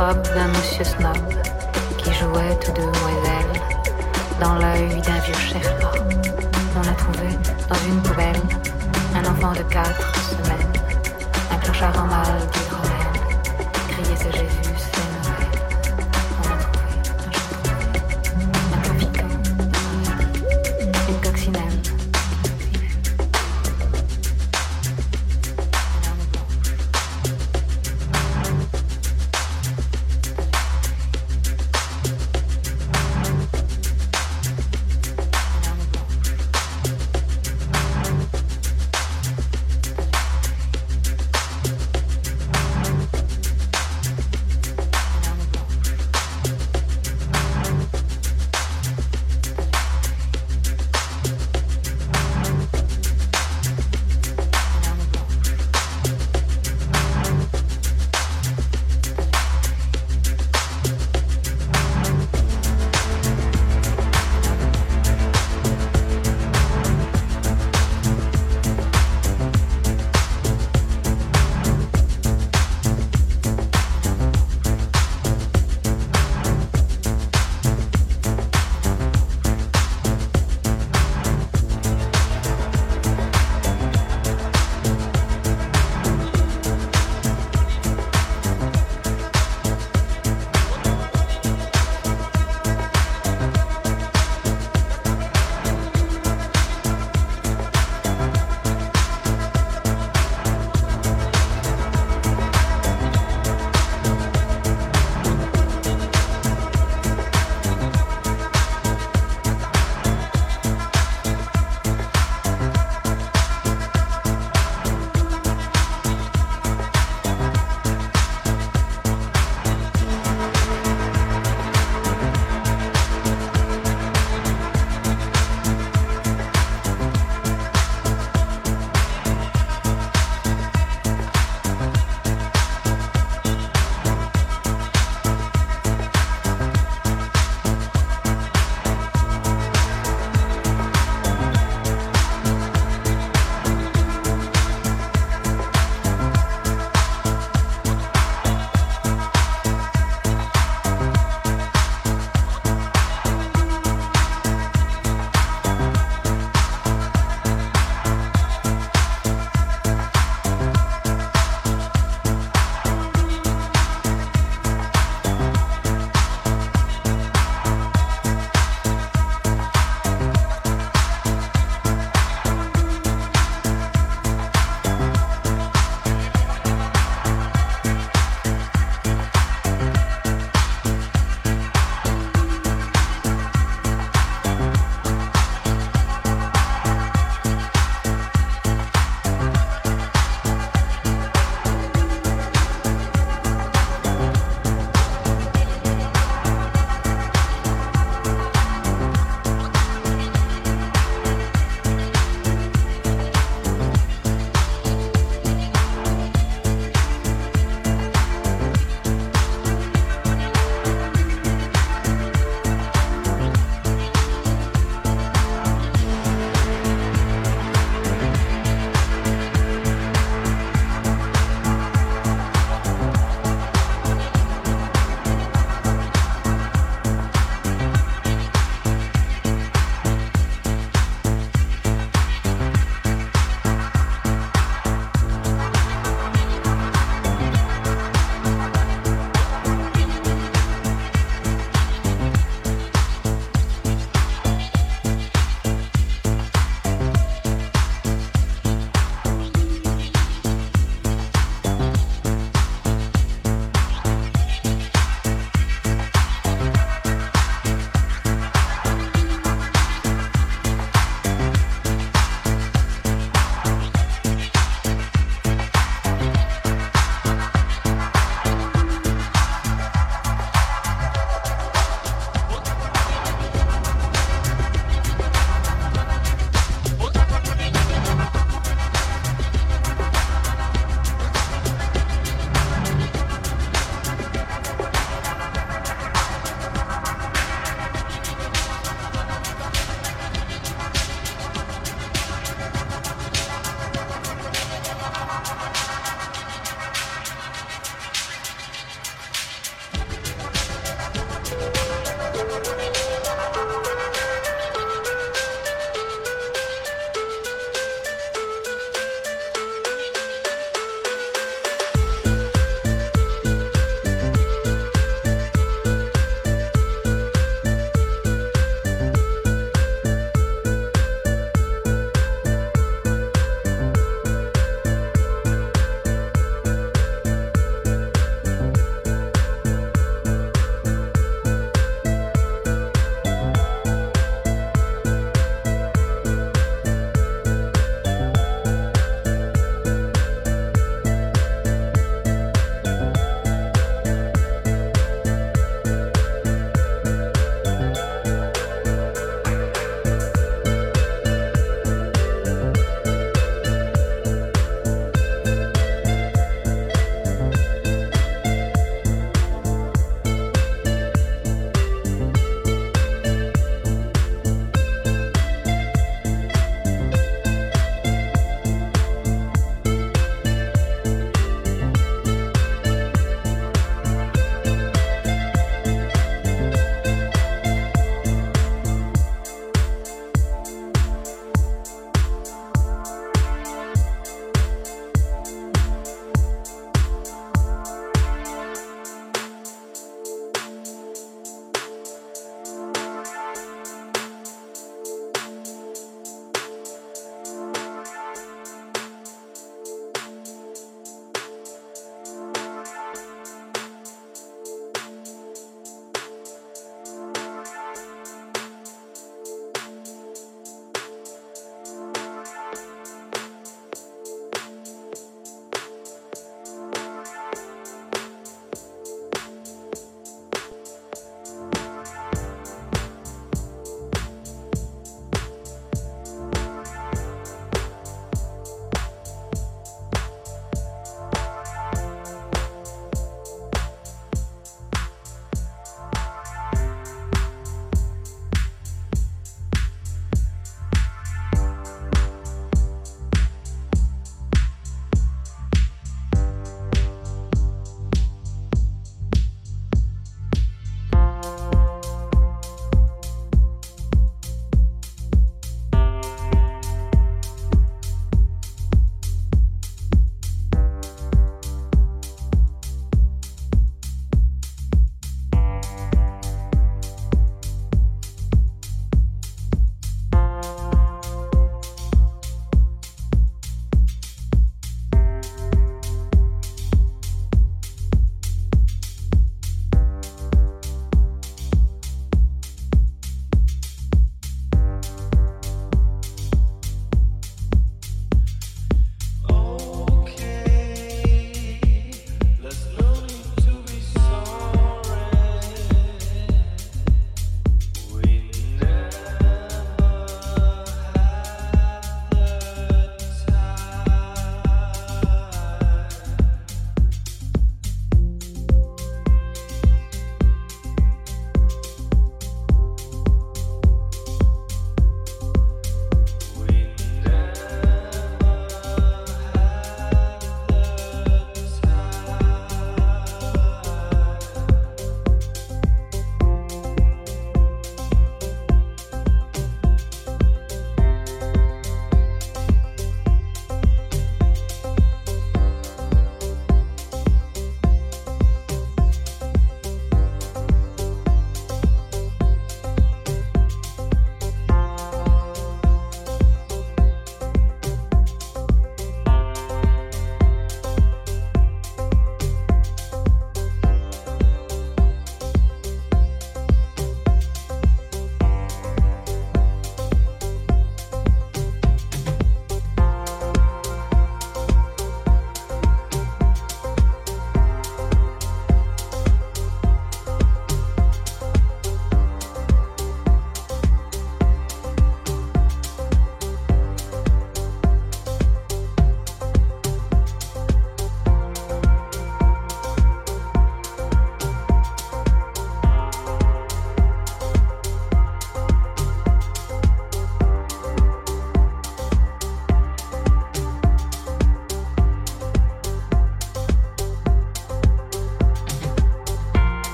robe d'un monsieur snob qui jouait tout demoiselle dans l'œil d'un vieux Sherpa. On a trouvé dans une poubelle un enfant de quatre semaines, un clochard en mal d'hydromel, criait ce Jésus,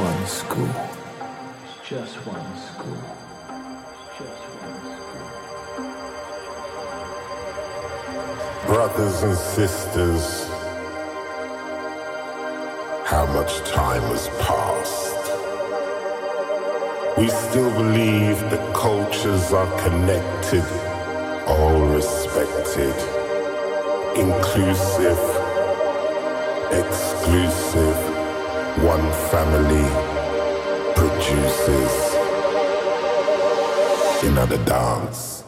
one school. just one school. Just one school. Brothers and sisters, how much time has passed? We still believe that cultures are connected, all respected, inclusive, exclusive one family produces another dance.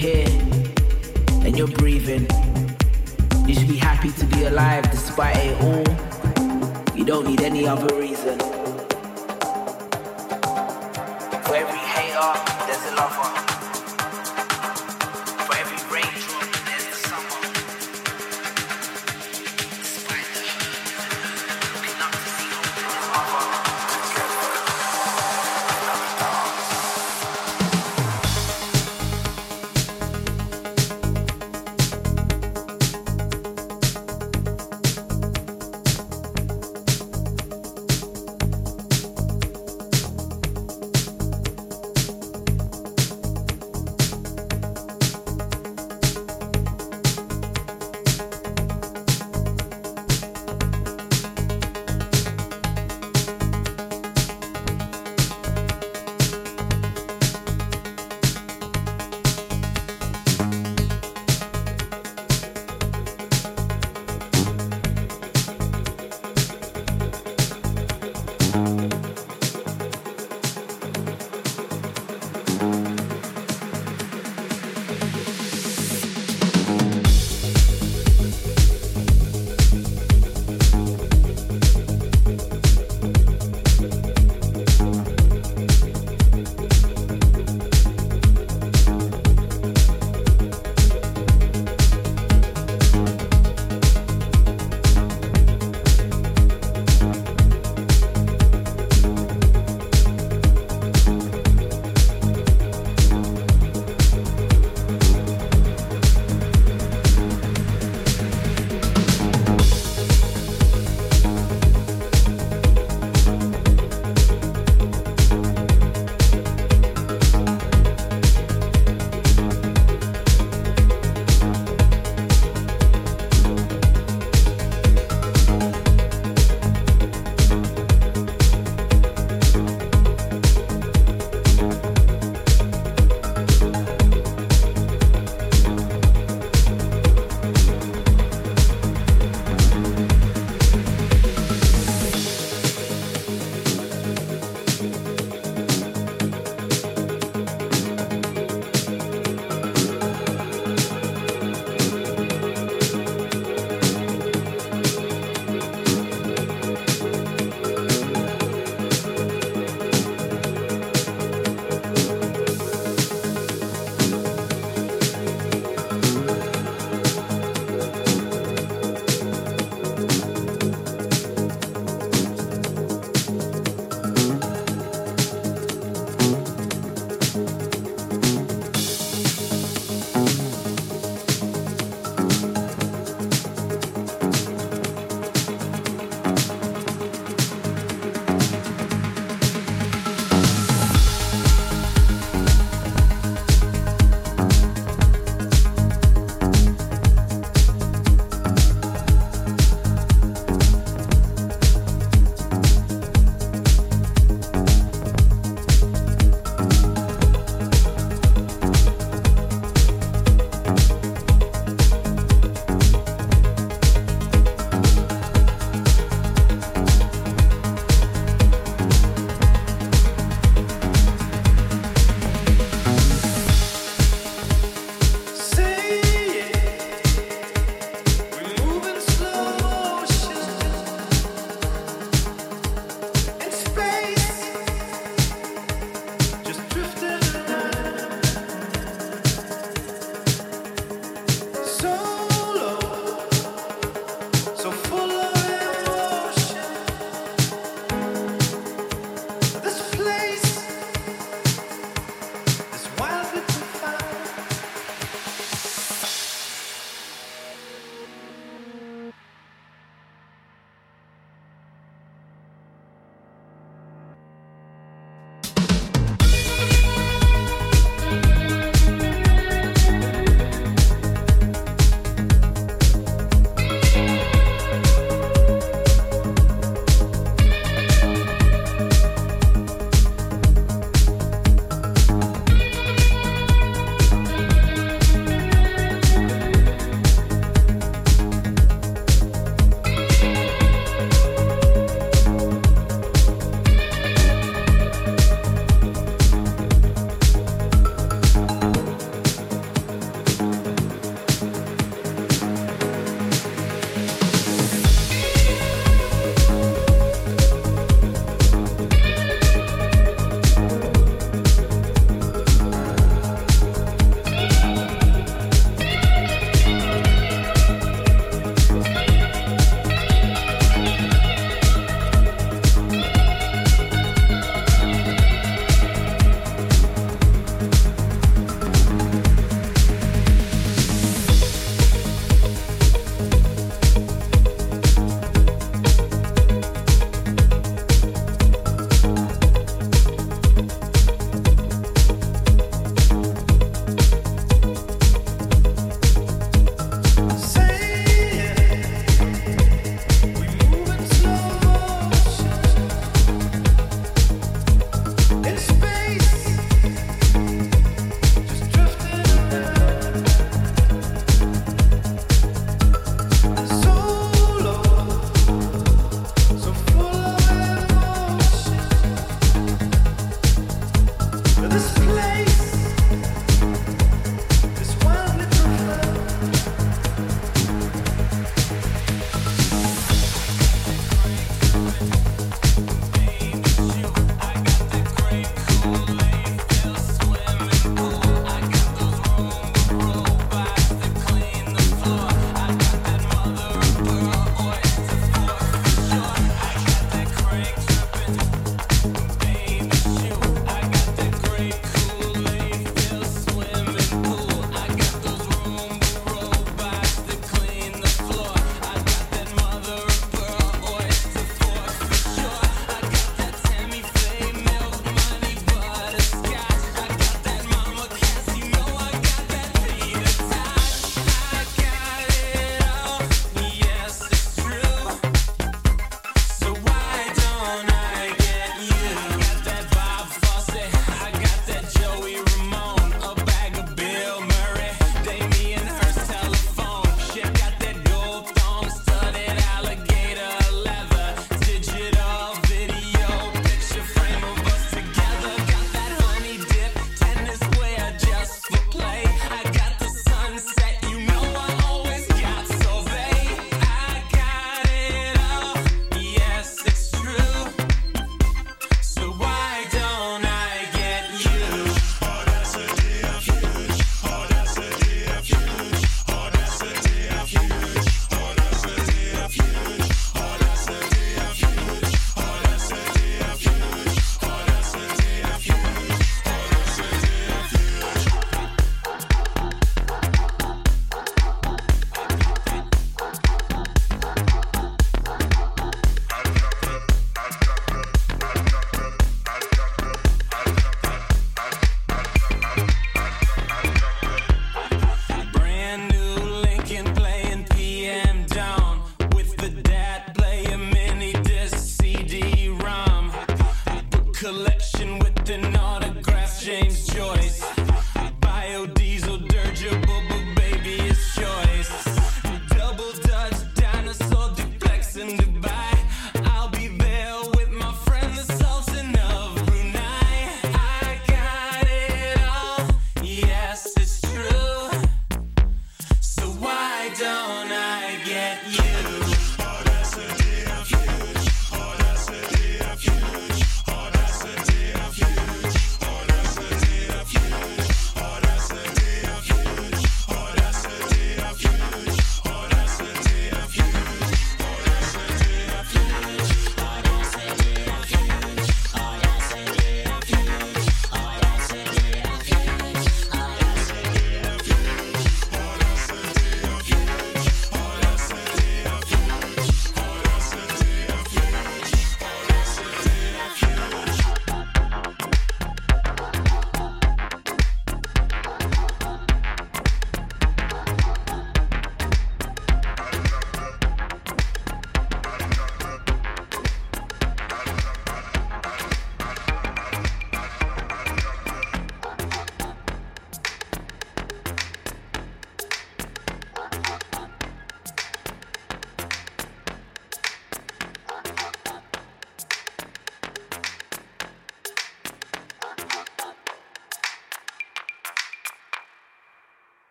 here and you're breathing. You should be happy to be alive despite it all. You don't need any other reason. For every hater, there's a lover.